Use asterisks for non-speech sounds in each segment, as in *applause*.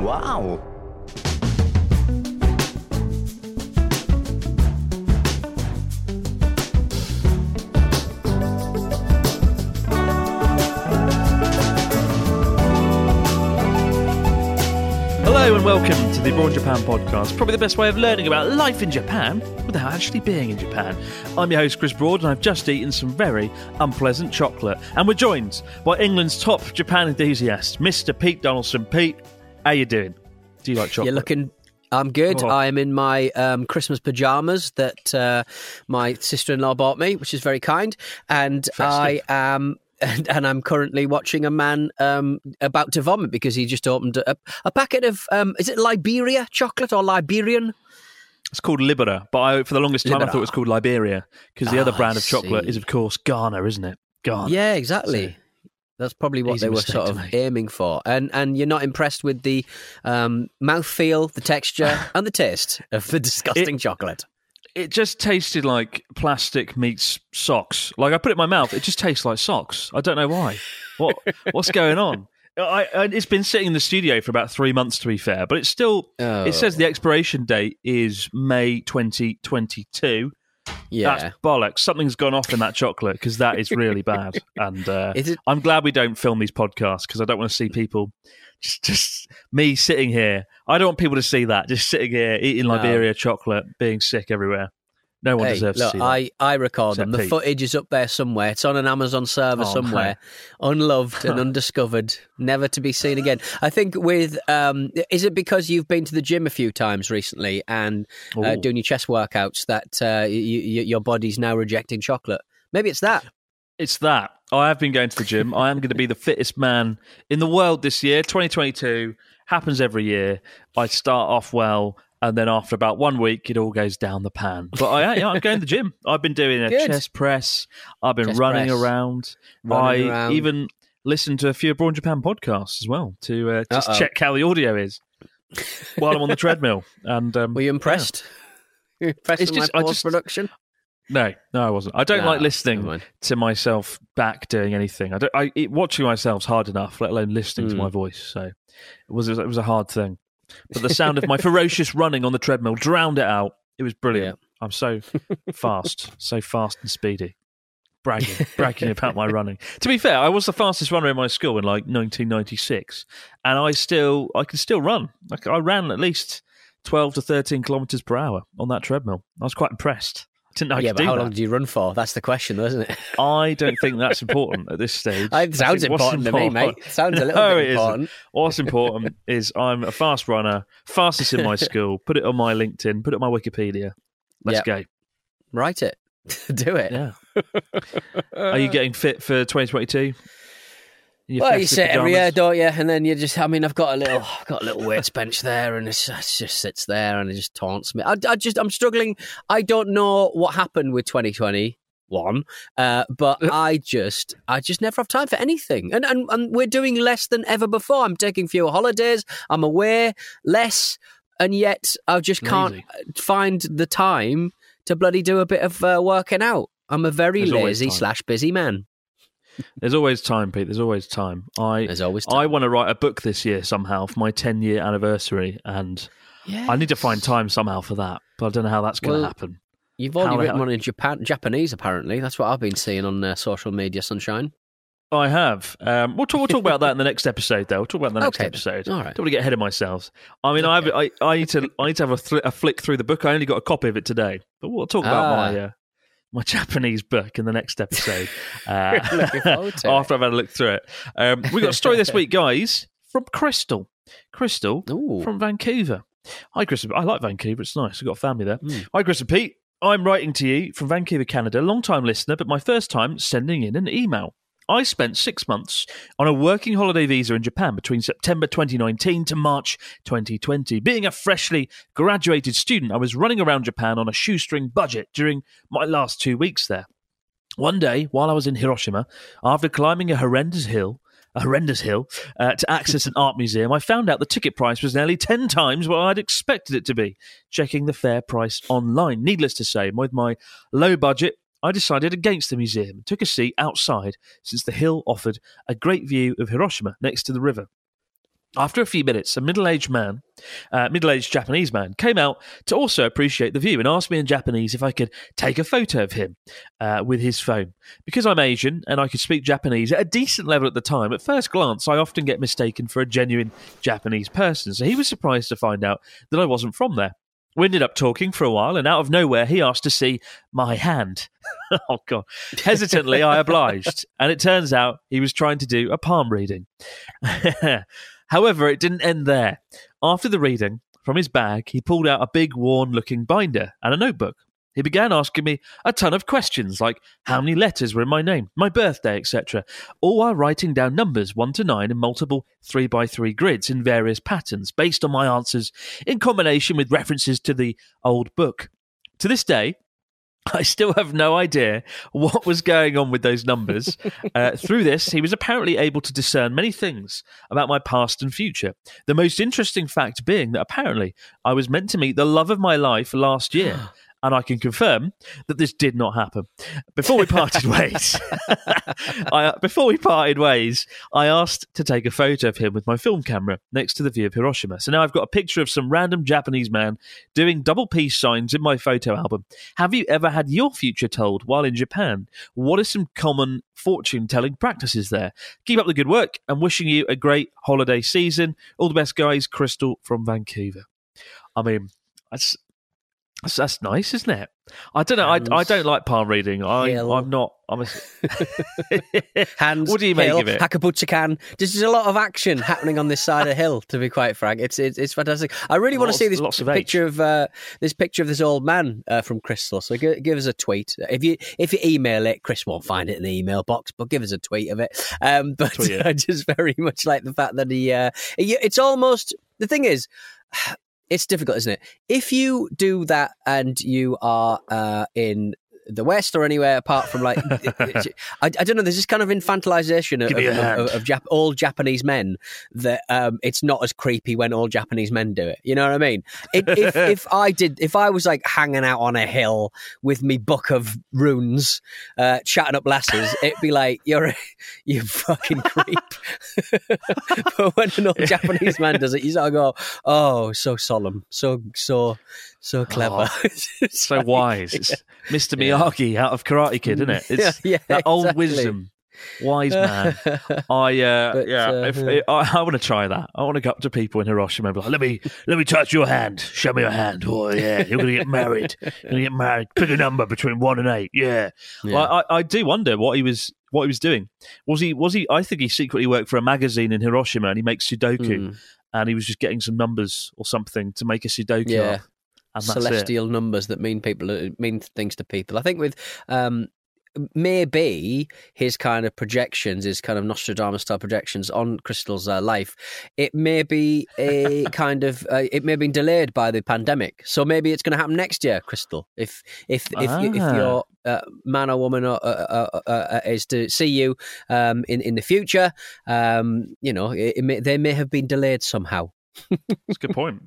Wow! Hello and welcome to the Abroad Japan podcast. Probably the best way of learning about life in Japan without actually being in Japan. I'm your host Chris Broad, and I've just eaten some very unpleasant chocolate. And we're joined by England's top Japan enthusiast, Mr. Pete Donaldson. Pete, how you doing? Do you like chocolate? You're looking. I'm good. Oh. I am in my um, Christmas pajamas that uh, my sister-in-law bought me, which is very kind. And I am. *laughs* And, and I'm currently watching a man um, about to vomit because he just opened a, a packet of um, is it Liberia chocolate or Liberian? It's called Libera, but I, for the longest time I thought it was called Liberia because the other Ah, brand of chocolate is, of course, Ghana, isn't it? Ghana. Yeah, exactly. That's probably what Easy they were sort of aiming for. And and you're not impressed with the um, mouthfeel, the texture, *laughs* and the taste of the disgusting chocolate. It just tasted like plastic meets socks. Like I put it in my mouth, it just tastes like socks. I don't know why. What *laughs* what's going on? I, I, it's been sitting in the studio for about three months, to be fair, but it's still. Oh. It says the expiration date is May 2022. Yeah. That's bollocks. Something's gone off in that chocolate because that is really bad. *laughs* And uh, it- I'm glad we don't film these podcasts because I don't want to see people just just me sitting here. I don't want people to see that. Just sitting here eating No. Liberia chocolate, being sick everywhere. No one Hey, deserves look, to see that. I, I record them. The Pete. footage is up there somewhere. It's on an Amazon server Oh, somewhere, unloved and *laughs* undiscovered, never to be seen again. I think with um, is it because you've been to the gym a few times recently and uh, doing your chest workouts that uh, y y your body's now rejecting chocolate? Maybe it's that. It's that. I have been going to the gym. I am going to be the fittest man in the world this year. 2022 happens every year. I start off well, and then after about one week, it all goes down the pan. But I, yeah, I'm going to the gym. *laughs* I've been doing a Good. chest press. I've been Chest running press. around. Running I around. even listened to a few Abroad Japan podcasts as well to uh, just Uh-oh. check how the audio is *laughs* while I'm on the treadmill. And um, Were you impressed? You impressed It's with just- my I just- post production? No, no, I wasn't. I don't No, like listening to myself back doing anything. I don't. I it, watching myself's hard enough, let alone listening to Mm. my voice. So it was it was a hard thing. But the sound of my ferocious running on the treadmill drowned it out. It was brilliant. I'm so *laughs* fast, so fast and speedy. Bragging, *laughs* bragging about my running. To be fair, I was the fastest runner in my school in like 1996, and I still, I can still run. Like I ran at least 12 to 13 kilometers per hour on that treadmill. I was quite impressed. I didn't know I yeah, but how that. long do you run for? That's the question, though, isn't it? I don't think *laughs* that's important at this stage. It sounds what's important to me, mate. It sounds a little *laughs* No, bit it isn't. important. What's important *laughs* is I'm a fast runner, fastest in my school. Put it on my LinkedIn, put it on my Wikipedia. Let's Yep. go. Write it. Do it. Yeah. Are you getting fit for 2022? Well, you sit every year, don't you? And then you just, I mean, I've got a little, I've got a little weights bench there, and it's, it just sits there and it just taunts me. I, I just, I'm struggling. I don't know what happened with 2021, uh, but I just, I just never have time for anything. And, and and we're doing less than ever before. I'm taking fewer holidays. I'm away less, and yet I just can't Lazy. find the time to bloody do a bit of uh, working out. I'm a very There's lazy slash busy man. There's always time, Pete. There's always time. I There's always I want to write a book this year somehow for my 10 year anniversary, and I need to find time somehow for that. But I don't know how that's going to Well, happen. You've already How written one in Japan, Japanese, apparently. That's what I've been seeing on uh, social media, Sunshine. I have. Um, we'll talk. We'll talk about that in the next episode, though. We'll talk about the next Okay, episode. All right. Don't want to get ahead of myself. I mean, I, have, I I need to I need to have a, thr a flick through the book. I only got a copy of it today, but we'll talk about Ah. my uh, my *laughs* Japanese book in the next episode. *laughs* Uh, Looking forward to *laughs* it. after I've had a look through it, um, we got a story this week, guys, from Crystal. Crystal Ooh. from Vancouver. Hi, Chris. I like Vancouver. It's nice. I've got a family there. Mm. Hi, Chris and Pete. I'm writing to you from Vancouver, Canada. Long time listener, but my first time sending in an email. I spent six months on a working holiday visa in Japan between September 2019 to March 2020. Being a freshly graduated student, I was running around Japan on a shoestring budget during my last two weeks there. One day, while I was in Hiroshima, after climbing a horrendous hill, a horrendous hill, uh, to access an art museum, I found out the ticket price was nearly 10 times what I'd expected it to be, checking the fair price online. Needless to say, with my low budget, I decided against the museum and took a seat outside since the hill offered a great view of Hiroshima next to the river. After a few minutes, a middle aged man, uh, middle aged Japanese man, came out to also appreciate the view and asked me in Japanese if I could take a photo of him uh, with his phone. Because I'm Asian and I could speak Japanese at a decent level at the time, at first glance, I often get mistaken for a genuine Japanese person. So he was surprised to find out that I wasn't from there. We ended up talking for a while, and out of nowhere, he asked to see my hand. *laughs* oh, God. Hesitantly, I *laughs* obliged, and it turns out he was trying to do a palm reading. *laughs* However, it didn't end there. After the reading, from his bag, he pulled out a big, worn looking binder and a notebook. He began asking me a ton of questions like how many letters were in my name, my birthday, etc., all while writing down numbers 1 to 9 in multiple 3 by 3 grids in various patterns based on my answers in combination with references to the old book. To this day, *laughs* I still have no idea what was going on with those numbers. *laughs* Uh, through this, he was apparently able to discern many things about my past and future. The most interesting fact being that apparently I was meant to meet the love of my life last year. *gasps* *gasps* *gasps* And I can confirm that this did not happen. Before we parted *laughs* ways, *laughs* I, before we parted ways, I asked to take a photo of him with my film camera next to the view of Hiroshima. So now I've got a picture of some random Japanese man doing double peace signs in my photo album. Have you ever had your future told while in Japan? What are some common fortune telling practices there? Keep up the good work and wishing you a great holiday season. All the best, guys. Crystal from Vancouver. I mean, that's that's, that's nice, isn't it? I don't know. I, I don't like palm reading. I, Hill. I'm not. I'm a. *laughs* *laughs* Hands. What do you make of it? Hakubutsukan. There's a lot of action happening on this side of the hill. To be quite frank, it's it's, it's fantastic. I really want to see this lots of picture of uh, this picture of this old man uh, from Crystal. So give, give us a tweet if you if you email it. Chris won't find it in the email box, but give us a tweet of it. Um, *laughs* but I just very much like the fact that he. Uh, he- it's almost the thing is. It's difficult, isn't it? If you do that and you are uh, in the West or anywhere apart from like, *laughs* I, I don't know. There's this kind of infantilization of, Give me a of, of, of Jap- all Japanese men that um, it's not as creepy when all Japanese men do it. You know what I mean? It, if *laughs* if I did, if I was like hanging out on a hill with me book of runes, uh, chatting up lasses, it'd be like you're a, *laughs* you fucking creep. but when an old Japanese man does it, you sort of go, "Oh, so solemn, so so so clever." *laughs* It's so wise. It's Mr. Yeah. Miyagi out of Karate Kid, isn't it? It's Yeah, *laughs* yeah, that old exactly. wisdom. Wise man. *laughs* I uh, But, yeah, uh, if, yeah. I, I want to try that. I want to go up to people in Hiroshima and be like, "Let me, let me touch your hand. Show me your hand. Oh yeah, you're gonna get married. You're gonna get married. Pick a number between one and eight. Yeah." Yeah. Well, I, I do wonder what he was, what he was doing. Was he, was he? I think he secretly worked for a magazine in Hiroshima and he makes Sudoku, Mm. and he was just getting some numbers or something to make a Sudoku. Yeah. up, that's it. celestial numbers that mean people mean things to people. I think with um, maybe his kind of projections, his kind of Nostradamus style projections on Crystal's uh, life, it may be a *laughs* kind of uh, it may have been delayed by the pandemic. So maybe it's going to happen next year, Crystal. If if if, you, if Ah. your uh, man or woman uh, uh, uh, uh, is to see you um, in in the future, um, you know, it, it may, they may have been delayed somehow. That's a good point.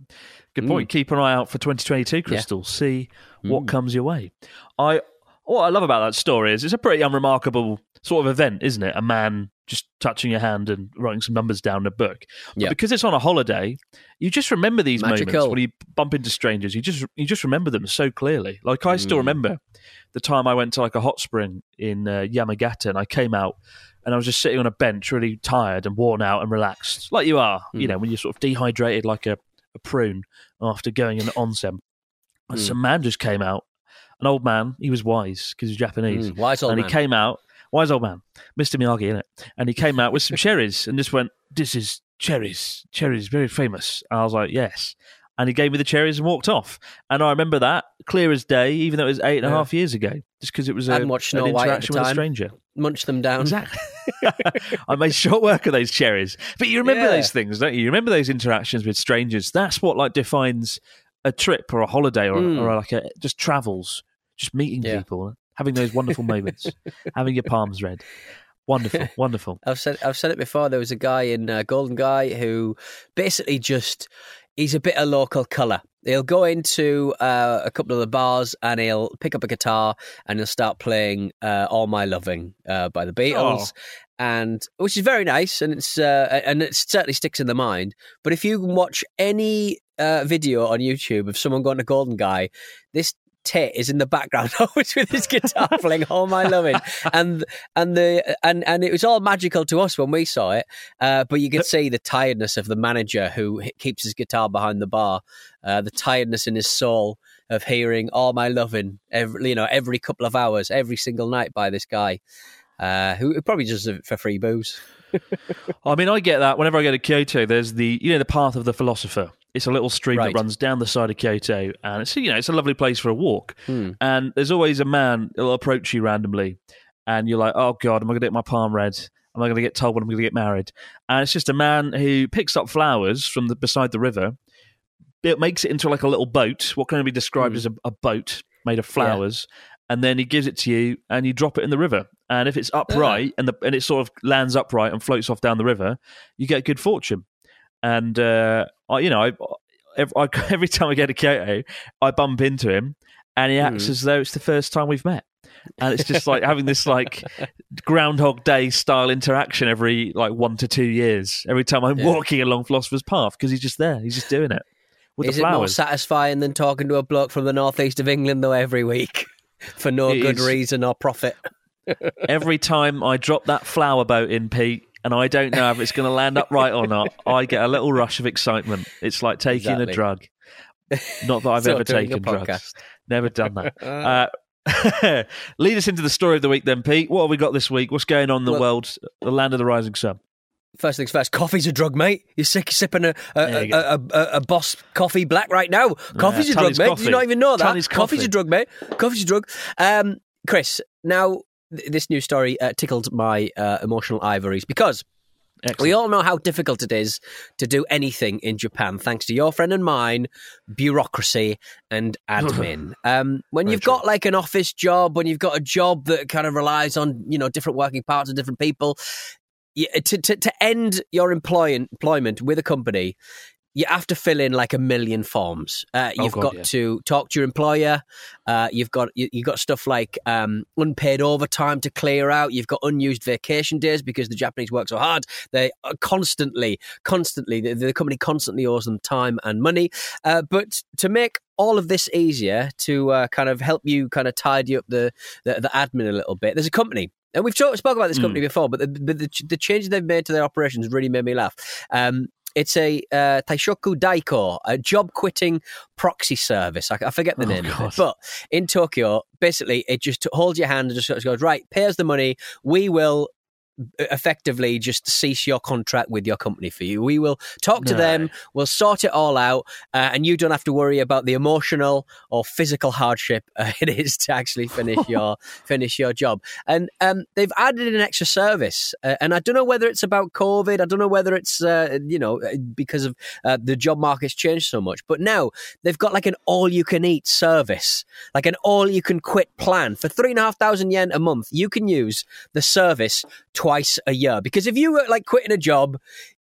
Good Mm. point. Keep an eye out for 2022, Crystal. See what Mm. comes your way. I what I love about that story is it's a pretty unremarkable sort of event, isn't it? A man just touching your hand and writing some numbers down in a book. But Yeah. because it's on a holiday, you just remember these moments when you bump into strangers. You just you just remember them so clearly. Like I still Mm. remember the time I went to like a hot spring in uh, Yamagata and I came out and I was just sitting on a bench, really tired and worn out and relaxed, like you are, you Mm. know, when you're sort of dehydrated like a, a prune after going in onsen. And Mm. some man just came out, an old man. He was wise because he's Japanese, Mm, wise old man. and man. he came out, wise old man, Mr. Miyagi, in it, and he came out with some cherries and just went, "This is cherries, cherries, very famous." And I was like, "Yes." And he gave me the cherries and walked off. And I remember that clear as day, even though it was eight and a Yeah. half years ago, just because it was a, an Snow White at the interaction with a stranger. Munch them down. Exactly. *laughs* I made short work of those cherries. But you remember Yeah. those things, don't you? You remember those interactions with strangers. That's what like defines a trip or a holiday or, Mm. or like a just travels, just meeting Yeah. people, having those wonderful moments, *laughs* having your palms read. Wonderful, *laughs* wonderful. I've said I've said it before. There was a guy in uh, Golden Gai who basically just he's a bit of local colour. He'll go into uh, a couple of the bars and he'll pick up a guitar and he'll start playing uh, "All My Loving" uh, by the Beatles, and which is very nice and it's uh, and it certainly sticks in the mind. But if you can watch any uh, video on YouTube of someone going to Golden Gai, this tit is in the background *laughs* always with his guitar playing "All My Loving," and and the and and it was all magical to us when we saw it. Uh, but you could see the tiredness of the manager who keeps his guitar behind the bar, uh, the tiredness in his soul of hearing "All My Loving" every you know every couple of hours, every single night by this guy. Uh, who who probably does it for free booze. *laughs* I mean, I get that. Whenever I go to Kyoto, there's the you know the path of the philosopher. It's a little stream Right. that runs down the side of Kyoto, and it's you know it's a lovely place for a walk. Hmm. And there's always a man that'll approach you randomly, and you're like, "Oh God, am I going to get my palm read? Am I going to get told when I'm going to get married?" And it's just a man who picks up flowers from the beside the river. It makes it into like a little boat, what can only be described Hmm. as a, a boat made of flowers, and then he gives it to you, and you drop it in the river. And if it's upright and the and it sort of lands upright and floats off down the river, you get good fortune. And uh, I, you know, I, every, I, *laughs* every time I go to Kyoto, I bump into him, and he acts Mhm. as though it's the first time we've met. And it's just like *laughs* having this like Groundhog Day style interaction every like one to two years. Every time I'm Yeah. walking along Philosopher's Path because he's just there, he's just doing it with Is the it more satisfying than talking to a bloke from the northeast of England though every week *laughs* for no It good is. reason or profit? every time I drop that flower boat in, Pete, and I don't know if it's going to land upright or not, *laughs* I get a little rush of excitement. It's like taking Exactly. a drug. *laughs* Not that I've ever taken drugs. Never done that. *laughs* Uh, lead us into the story of the week, then, Pete. What have we got this week? What's going on in the Well- world, the land of the rising sun? First things first, coffee's a drug, mate. You're sick of sipping a a, a, you a, a, a boss coffee black right now. Coffee's a drug, mate. coffee. Do you not even know that? Tully's Coffee's a drug, mate. Coffee's a drug. Um, Chris, now th- this new story uh, tickled my uh, emotional ivories because Excellent. we all know how difficult it is to do anything in Japan, thanks to your friend and mine, bureaucracy and *laughs* admin. um, when Very you've true. got like an office job, when you've got a job that kind of relies on you know different working parts of different people, you, to, to to end your employ- employment with a company. You have to fill in like a million forms. Uh, Oh, you've God, got yeah. to talk to your employer. Uh, you've got you, you've got stuff like um, unpaid overtime to clear out. You've got unused vacation days because the Japanese work so hard. They are constantly, constantly, the, the company constantly owes them time and money. Uh, but to make all of this easier, to uh, kind of help you kind of tidy up the, the, the admin a little bit, there's a company. And we've talked, spoke about this company before, but the, the, the changes they've made to their operations really made me laugh. Um, it's a uh, Taishoku Daiko, a job quitting proxy service. I, I forget the Oh, name God. but in Tokyo, basically, it just holds your hand and just goes, right, pay us the money. We will effectively just cease your contract with your company for you. We will talk to No. them, we'll sort it all out, uh, and you don't have to worry about the emotional or physical hardship uh, *laughs* it is to actually finish *laughs* your finish your job. And um, they've added an extra service, uh, and I don't know whether it's about COVID. I don't know whether it's uh, you know because of uh, the job market's changed so much. But now they've got like an all-you-can-eat service, like an all-you-can-quit plan for three and a half thousand yen a month. You can use the service twice a year because if you were like quitting a job.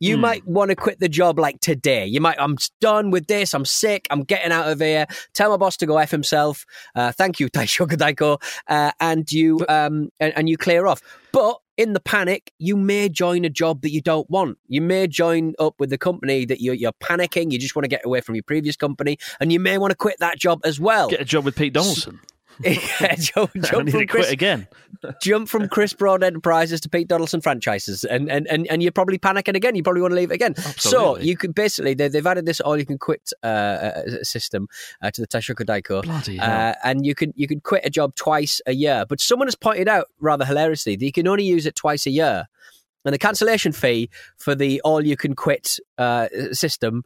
You Hmm. might want to quit the job like today. You might, I'm done with this. I'm sick. I'm getting out of here. Tell my boss to go f himself. Uh, thank you, *laughs* Taishoku Daiko. Uh, and you, um, and, and you clear off. But in the panic, you may join a job that you don't want. You may join up with the company that you're, you're panicking. You just want to get away from your previous company, and you may want to quit that job as well. Get a job with Pete Donaldson. *laughs* yeah, *laughs* jump, I need to quit Chris, again. Jump from Chris Broad Enterprises to Pete Donaldson franchises, and, and, and, and you're probably panicking again. You probably want to leave again. So you could basically they, they've added this all you can quit uh, uh, system uh, to the Taishoku Daiko. Bloody hell. Uh, and you can you can quit a job twice a year. But someone has pointed out rather hilariously that you can only use it twice a year, and the cancellation fee for the all you can quit uh, system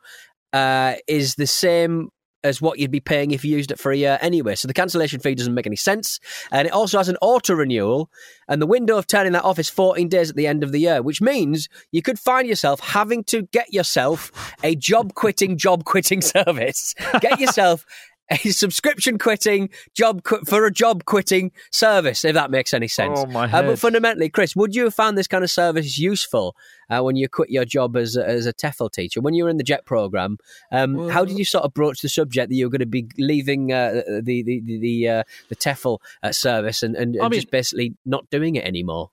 uh, is the same. As what you'd be paying if you used it for a year anyway. So the cancellation fee doesn't make any sense. And it also has an auto renewal. And the window of turning that off is 14 days at the end of the year, which means you could find yourself having to get yourself a job quitting, job quitting *laughs* service. Get yourself *laughs* a subscription quitting job qu- for a job quitting service, if that makes any sense. Oh, my Uh, but fundamentally, Chris, would you have found this kind of service useful uh, when you quit your job as a, as a TEFL teacher? When you were in the JET program, um, how did you sort of broach the subject that you were going to be leaving uh, the the the the, uh, the TEFL uh, service and, and, and I mean- just basically not doing it anymore?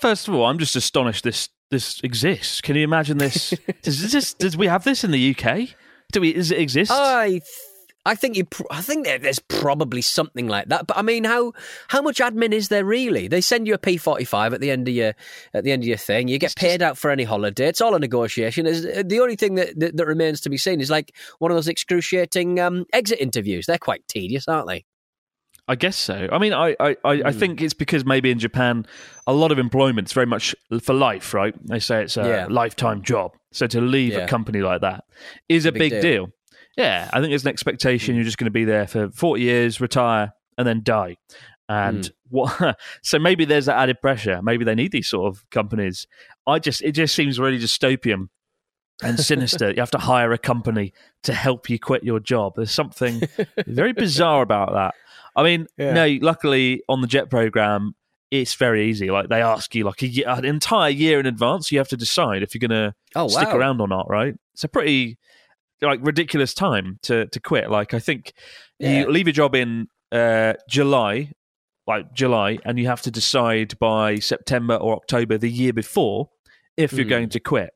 First of all, I'm just astonished this this exists. Can you imagine this? *laughs* does this does we have this in the UK? Do we? Does it exist? I th- I think you. I think there's probably something like that. But I mean, how how much admin is there really? They send you a P45 at the end of your at the end of your thing. You get paid out for any holiday. It's all a negotiation. Is the only thing that, that that remains to be seen is like one of those excruciating um, exit interviews. They're quite tedious, aren't they? I guess so. I mean, I, I, I, Hmm. think it's because maybe in Japan, a lot of employment's very much for life, right? They say it's a Yeah. lifetime job. So to leave Yeah. a company like that is a, big big, deal. deal. Yeah, I think there's an expectation hmm. you're just going to be there for 40 years, retire, and then die. And hmm. what? *laughs* So maybe there's that added pressure. Maybe they need these sort of companies. I just, it just seems really dystopian and sinister. you have to hire a company to help you quit your job. There's something very *laughs* bizarre about that. I mean, Yeah. no, luckily on the JET program, it's very easy. Like they ask you like a an entire year in advance. You have to decide if you're going to Oh stick wow! around or not. Right? It's a pretty like ridiculous time to to quit. Like I think Yeah. you leave your job in uh, July, like July, and you have to decide by September or October the year before if you're Hmm. going to quit.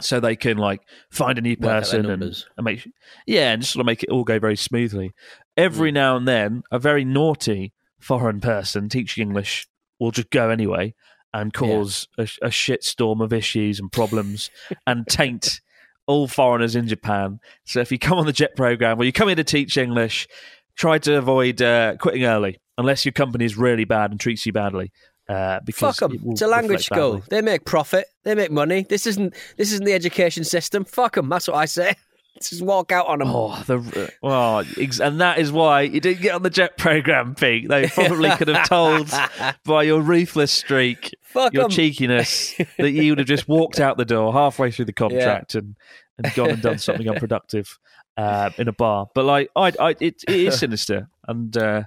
So they can like find a new Work out their person and, and make yeah, and just sort of make it all go very smoothly. Every Hmm. now and then, a very naughty foreign person teaching English will just go anyway and cause a, a shitstorm of issues and problems and *laughs* taint all foreigners in Japan. So if you come on the JET program or you come here to teach English, try to avoid uh, quitting early unless your company is really bad and treats you badly. Uh, because Fuck them. it It's a language school. badly. They make profit. They make money. This isn't this isn't the education system. Fuck them. That's what I say. *laughs* Just walk out on them. Oh, the well, and that is why you didn't get on the jet program, Pete. They probably could have told *laughs* by your ruthless streak, Fuck your 'em. cheekiness, that you would have just walked out the door halfway through the contract and, and gone and done something *laughs* unproductive uh, in a bar. But like, I, I it, it is sinister, and uh,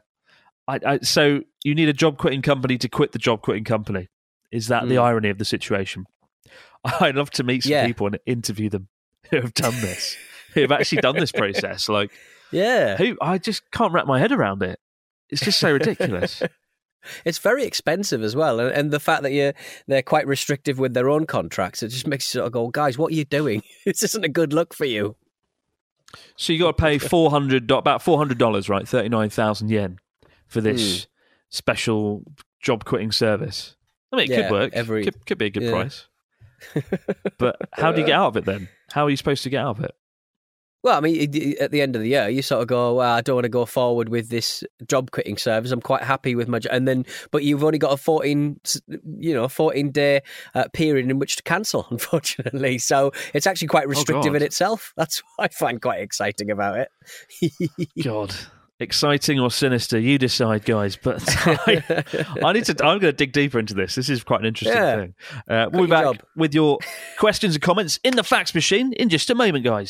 I, I, so you need a job quitting company to quit the job quitting company. Is that the Mm. irony of the situation? *laughs* I'd love to meet some Yeah. people and interview them who have done this, who have actually done this process. Like, Yeah. who I just can't wrap my head around it. It's just so ridiculous. *laughs* It's very expensive as well, and, and the fact that you they're quite restrictive with their own contracts, it just makes you sort of go, guys, what are you doing? *laughs* this isn't a good look for you. so you got to pay four hundred about four hundred dollars, right? Thirty nine thousand yen for this Hmm. special job quitting service. I mean, it Yeah, could work. every- could, could be a good yeah. price. *laughs* but how do you get out of it then? How are you supposed to get out of it? Well, I mean, at the end of the year, you sort of go, well, I don't want to go forward with this job quitting service. I'm quite happy with my job. And then, but you've only got a 14, s- you know, 14 day uh, period in which to cancel, *laughs* unfortunately. So it's actually quite restrictive in itself. *laughs* That's what I find quite exciting about it. *laughs* God, exciting or sinister? You decide, guys. But I, I need to. I'm going to dig deeper into this. This is quite an interesting Yeah. thing. Uh, we'll be back job. with your questions and comments in the fax machine in just a moment, guys.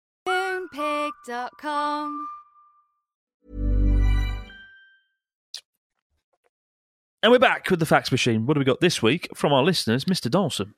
Moonpig.com. And we're back with the fax machine. What have we got this week from our listeners, Mr. Dawson?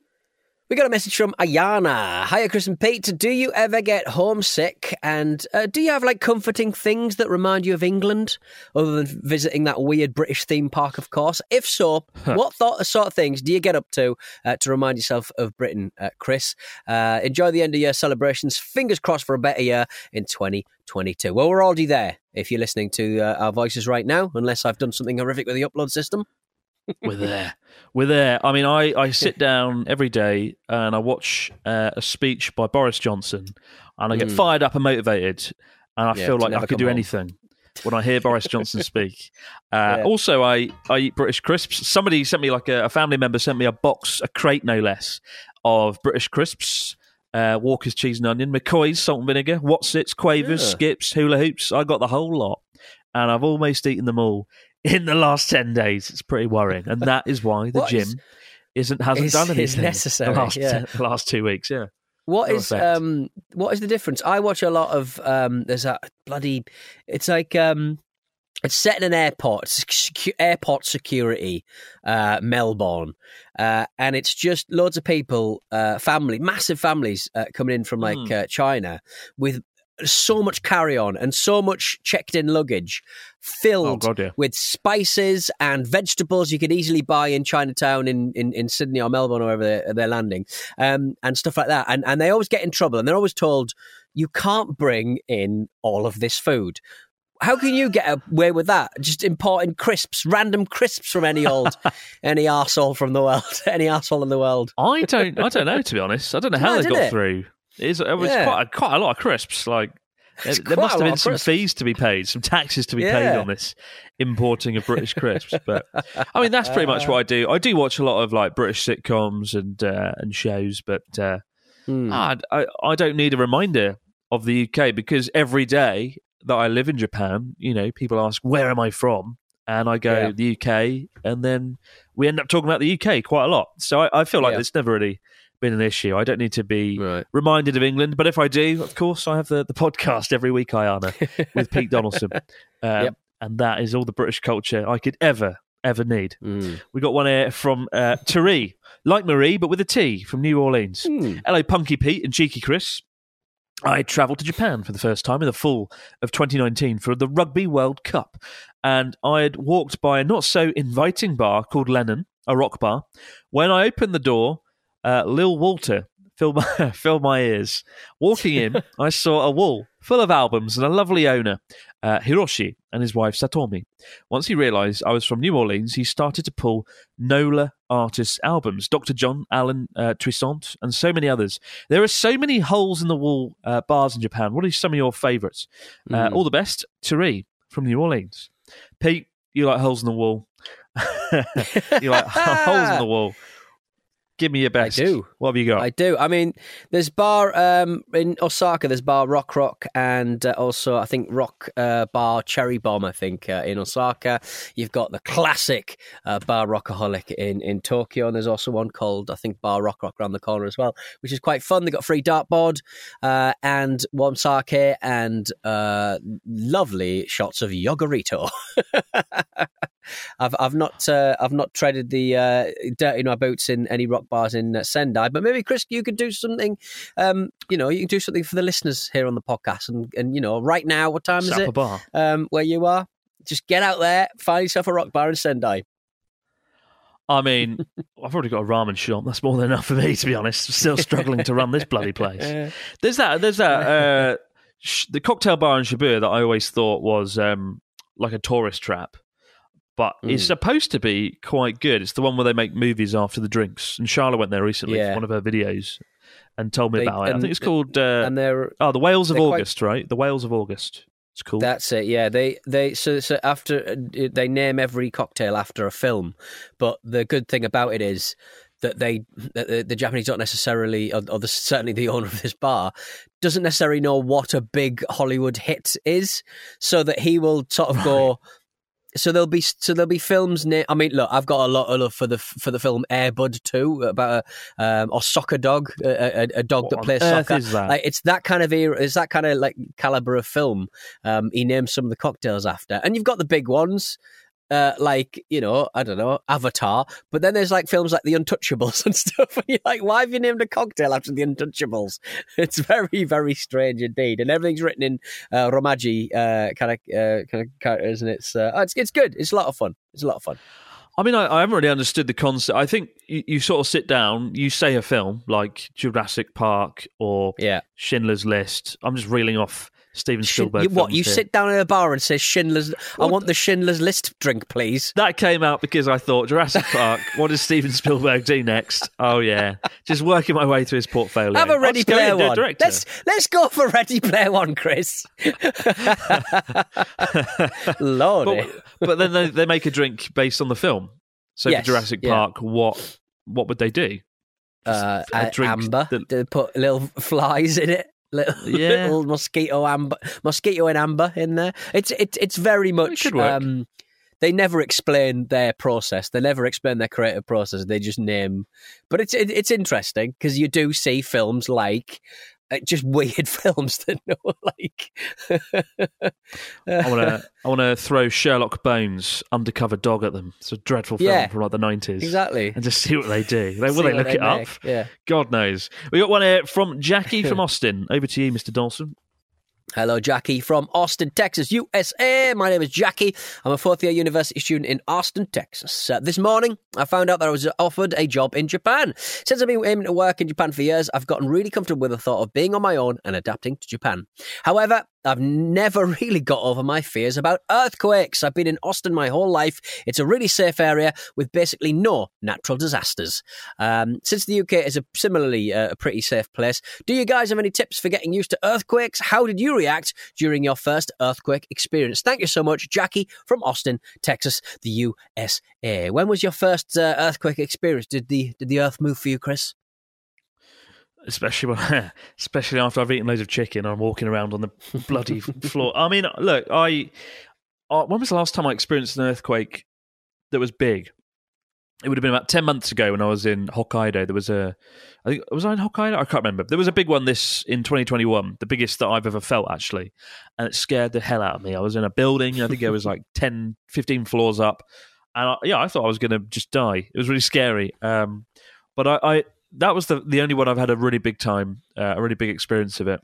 We got a message from Ayana. Hiya, Chris and Pete. Do you ever get homesick? And uh, do you have like comforting things that remind you of England, other than visiting that weird British theme park, of course? If so, what thought, sort of things do you get up to uh, to remind yourself of Britain, uh, Chris? Uh, enjoy the end of year celebrations. Fingers crossed for a better year in 2022. Well, we're already there if you're listening to uh, our voices right now, unless I've done something horrific with the upload system. We're there. We're there. I mean, I, I sit down every day and I watch uh, a speech by Boris Johnson and I get Mm. fired up and motivated and I Yeah, feel like I could do home. anything when I hear Boris Johnson *laughs* speak. Uh, Yeah. Also, I, I eat British crisps. Somebody sent me, like a, a family member sent me a box, a crate no less, of British crisps. Uh, Walker's cheese and onion, McCoy's salt and vinegar, Wotsits, Quavers, Yeah. Skips, hula hoops. I got the whole lot, and I've almost eaten them all in the last ten days. It's pretty worrying, and that is why the gym is- is, not hasn't is- done anything *laughs* necessary, the last yeah. the *laughs* last two weeks. Yeah, What No is effect. um what is the difference? I watch a lot of um there's a bloody it's like um it's set in an airport, secu- airport security, uh, Melbourne, uh, and it's just loads of people, uh, family, massive families uh, coming in from like uh, China with so much carry on and so much checked in luggage filled Oh, God, yeah. with spices and vegetables you could easily buy in Chinatown in, in, in Sydney or Melbourne or wherever they're, they're landing um, and stuff like that. And, and they always get in trouble and they're always told, you can't bring in all of this food. How can you get away with that? Just importing crisps, random crisps from any old, *laughs* any arsehole from the world, *laughs* any arsehole in the world. I don't I don't know to be honest. I don't know how No, they got it? through. It, is, it was Yeah. quite a, quite a lot of crisps. Like there, there must have been some fees to be paid, some taxes to be paid on this importing of British crisps. But I mean, that's pretty much *laughs* what I do. I do watch a lot of like British sitcoms and uh, and shows, but uh, Hmm. I, I I don't need a reminder of the UK because every day that I live in Japan, you know, people ask where am I from, and I go Yeah. the UK, and then we end up talking about the UK quite a lot. So I, I feel like Yeah. it's never really been an issue. I don't need to be Right. reminded of England, but if I do, of course, I have the, the podcast every week, Ayana, with Pete Donaldson, *laughs* um, Yep. and that is all the British culture I could ever ever need. Mm. We got one here from uh, like Marie, but with a T from New Orleans. Hmm. Hello, Punky Pete and Cheeky Chris. I travelled to Japan for the first time in the fall of 2019 for the Rugby World Cup, and I had walked by a not so inviting bar called Lennon, a rock bar. When I opened the door, uh, Lil Walter fill my, *laughs* filled my ears. Walking in, *laughs* I saw a wall full of albums and a lovely owner, uh, Hiroshi, and his wife Satomi. Once he realised I was from New Orleans, he started to pull NOLA artists' albums, Dr. John, Allen uh, Toussaint, and so many others. There are so many holes in the wall uh, bars in Japan. What are some of your favourites? Uh, Mm. all the best, Tari from New Orleans. Pete, you like holes in the wall. *laughs* you like holes in the wall. Give me your best. I do. What have you got? I do. I mean, there's bar um, in Osaka. There's bar Rock Rock, and uh, also I think Rock uh, Bar Cherry Bomb. I think uh, in Osaka, you've got the classic uh, Bar Rockaholic in in Tokyo, and there's also one called I think Bar Rock Rock around the corner as well, which is quite fun. They got free dartboard uh, and warm sake and uh, lovely shots of yogurito. *laughs* I've I've not uh, I've not treaded the uh, dirt in my boots in any rock bars in uh, Sendai, but maybe Chris, you could do something. Um, you know, you can do something for the listeners here on the podcast, and and you know, right now, what time is it? bar. Um, where you are, just get out there, find yourself a rock bar in Sendai. I mean, *laughs* I've already got a ramen shop. That's more than enough for me, to be honest. Still struggling to run this bloody place. *laughs* There's that. There's that. Uh, *laughs* sh- the cocktail bar in Shibuya that I always thought was um, like a tourist trap, but it's Mm. supposed to be quite good. It's the one where they make movies after the drinks. And Charlotte went there recently Yeah. for one of her videos and told me They- about it. I think it's called uh, and they're oh the Whales of they're quite- August, right? The Whales of August. It's cool. That's it. Yeah, they they so so after uh, they name every cocktail after a film, but the good thing about it is that they that the, the Japanese don't necessarily, or, or the, certainly the owner of this bar doesn't necessarily know what a big Hollywood hit is, so that he will sort of go. So there'll be so there'll be films. Na- I mean, look, I've got a lot of love for the for the film Airbud too about a um, or Soccer Dog, a, a, a dog What that plays soccer. that? Like it's that kind of era. It's that kind of like caliber of film. Um, he names some of the cocktails after, and you've got the big ones. Uh, like you know, I don't know, Avatar, but then there's like films like The Untouchables *laughs* and stuff. And you're like, why have you named a cocktail after The Untouchables? *laughs* It's very, very strange indeed, and everything's written in uh, Romaji uh, kind of uh, kind of characters, and it's uh, oh, it's it's good. It's a lot of fun. It's a lot of fun. I mean, I, I haven't really understood the concept. I think you, you sort of sit down, you say a film like Jurassic Park or Yeah. Schindler's List. I'm just reeling off Steven Spielberg. what you here. sit down at a bar and say Schindler's? I want the Schindler's List drink, please. That came out because I thought Jurassic *laughs* Park. what does Steven Spielberg do next? Oh yeah, just working my way through his portfolio. Have a Ready Player and do a One. Let's let's go for Ready Player One, Chris. *laughs* Lordy. But, but then they, they make a drink based on the film. So Yes, for Jurassic yeah. Park, what what would they do? uh, a a- drink amber. that- They put little flies in it. Little, *laughs* Yeah. little mosquito amber, mosquito and amber in there. It's it's it's very much. work. Um, they never explain their process. They never explain their creative process. They just name. But it's it, it's interesting because you do see films like. Just weird *laughs* films that *laughs* know like I want to I want to throw Sherlock Bones Undercover Dog at them. It's a dreadful film Yeah. from like the nineties. exactly. And just see what they do. *laughs* They, will they look they it up? Yeah. God knows. We got one here from Jackie from Austin. Over to you, Mr. Dawson. Hello, Jackie from Austin, Texas, USA. My name is Jackie. I'm a fourth year university student in Austin, Texas. Uh, this morning, I found out that I was offered a job in Japan. Since I've been aiming to work in Japan for years, I've gotten really comfortable with the thought of being on my own and adapting to Japan. However, I've never *laughs* really got over my fears about earthquakes. I've been in Austin my whole life. It's a really safe area with basically no natural disasters. Um, since the UK is a similarly uh, a pretty safe place, do you guys have any tips for getting used to earthquakes? How did you react during your first earthquake experience? Thank you so much, Jackie from Austin, Texas, the USA. When was your first uh, earthquake experience? Did the did the earth move for you, Chris? Especially when, *laughs* especially after I've eaten loads of chicken, I'm walking around on the bloody floor. I mean, look, I uh, when was the last time I experienced an earthquake that was big? It would have been about ten months ago when I was in Hokkaido. There was a, I think was I in Hokkaido? I can't remember. There was a big one this in 2021, the biggest that I've ever felt actually, and it scared the hell out of me. I was in a building. I think it was like *laughs* 10, 15 floors up, and I, yeah, I thought I was going to just die. It was really scary. Um, but I, I that was the the only one I've had a really big time, uh, a really big experience of it.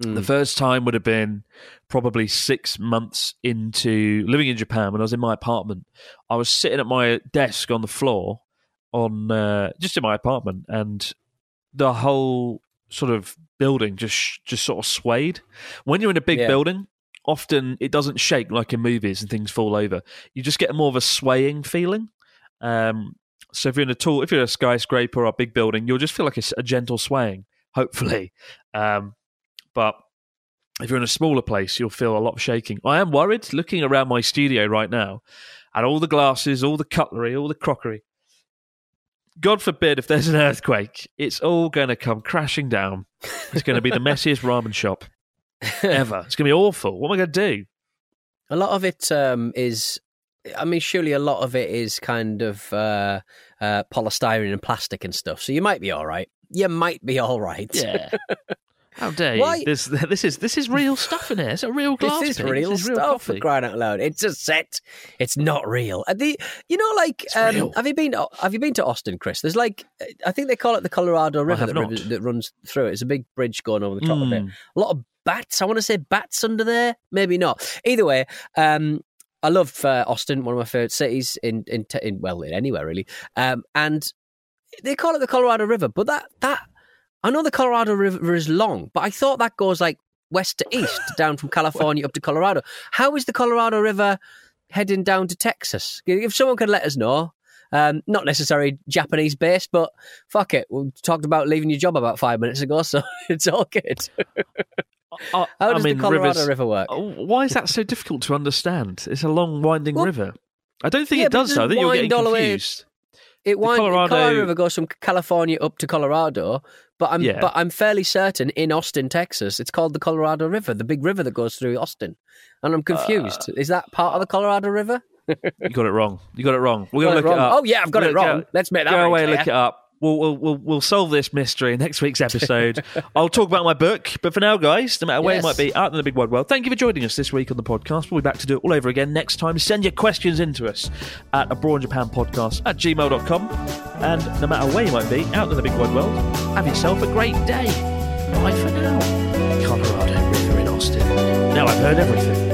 The first time would have been probably six months into living in Japan when I was in my apartment. I was sitting at my desk on the floor, on uh, just in my apartment, and the whole sort of building just just sort of swayed. When you're in a big Yeah. building, often it doesn't shake like in movies and things fall over. You just get more of a swaying feeling. Um, so if you're in a tall, if you're in a skyscraper or a big building, you'll just feel like a, gentle swaying, *laughs* hopefully. Um, but if you're in a smaller place, you'll feel a lot of shaking. I am worried looking around my studio right now at all the glasses, all the cutlery, all the crockery. God forbid if there's an earthquake, it's all going to come crashing down. It's going to be the messiest *laughs* ramen shop *laughs* ever. It's going to be awful. What am I going to do? A lot of it um, is, I mean, surely a lot of it is kind of uh, uh, polystyrene and plastic and stuff. So you might be all right. You might be all right. Yeah. *laughs* How dare Why- you? This, this is this is real stuff in here. It's a real glass. This is pig. real This is real stuff for crying out loud. It's a set. It's not real. The, you know, like, um, have you been? To, have you been to Austin, Chris? There's like, I think they call it the Colorado River that, river that runs through it. It's a big bridge going over the top of it. Mm. A lot of bats. I want to say bats under there. Maybe not. Either way, um, I love uh, Austin, one of my favorite cities in, in in well in anywhere really. Um, and they call it the Colorado River, but that that I know the Colorado River is long, but I thought that goes like west to east, *laughs* down from California up to Colorado. How is the Colorado River heading down to Texas? If someone could let us know. Um, not necessarily Japanese based, but fuck it. We talked about leaving your job about five minutes ago, so *laughs* it's all good. Uh, *laughs* How I does mean, the Colorado rivers- River work? Oh, Why is that so difficult to understand? It's a long, winding Well, river. I don't think yeah, it does. though. I think you're getting confused. It winds, Colorado- Colorado... River goes from California up to Colorado, but I'm Yeah. but I'm fairly certain in Austin, Texas, it's called the Colorado River, the big river that goes through Austin. And I'm confused. Is that part of the Colorado River? You got it wrong. You got it wrong. We're gonna it look it wrong. up. Oh yeah, I've got We're it wrong. go- Let's make that Go away, clear. look it up. We'll, we'll we'll we'll solve this mystery in next week's episode. *laughs* I'll talk about my book, but for now, guys, no matter where Yes. you might be out in the big wide world, thank you for joining us this week on the podcast. We'll be back to do it all over again next time. Send your questions in to us at abroad Japan podcast at gmail.com. And no matter where you might be out in the big wide world, have yourself a great day. Bye for now. Colorado River in Austin. Now I've heard everything.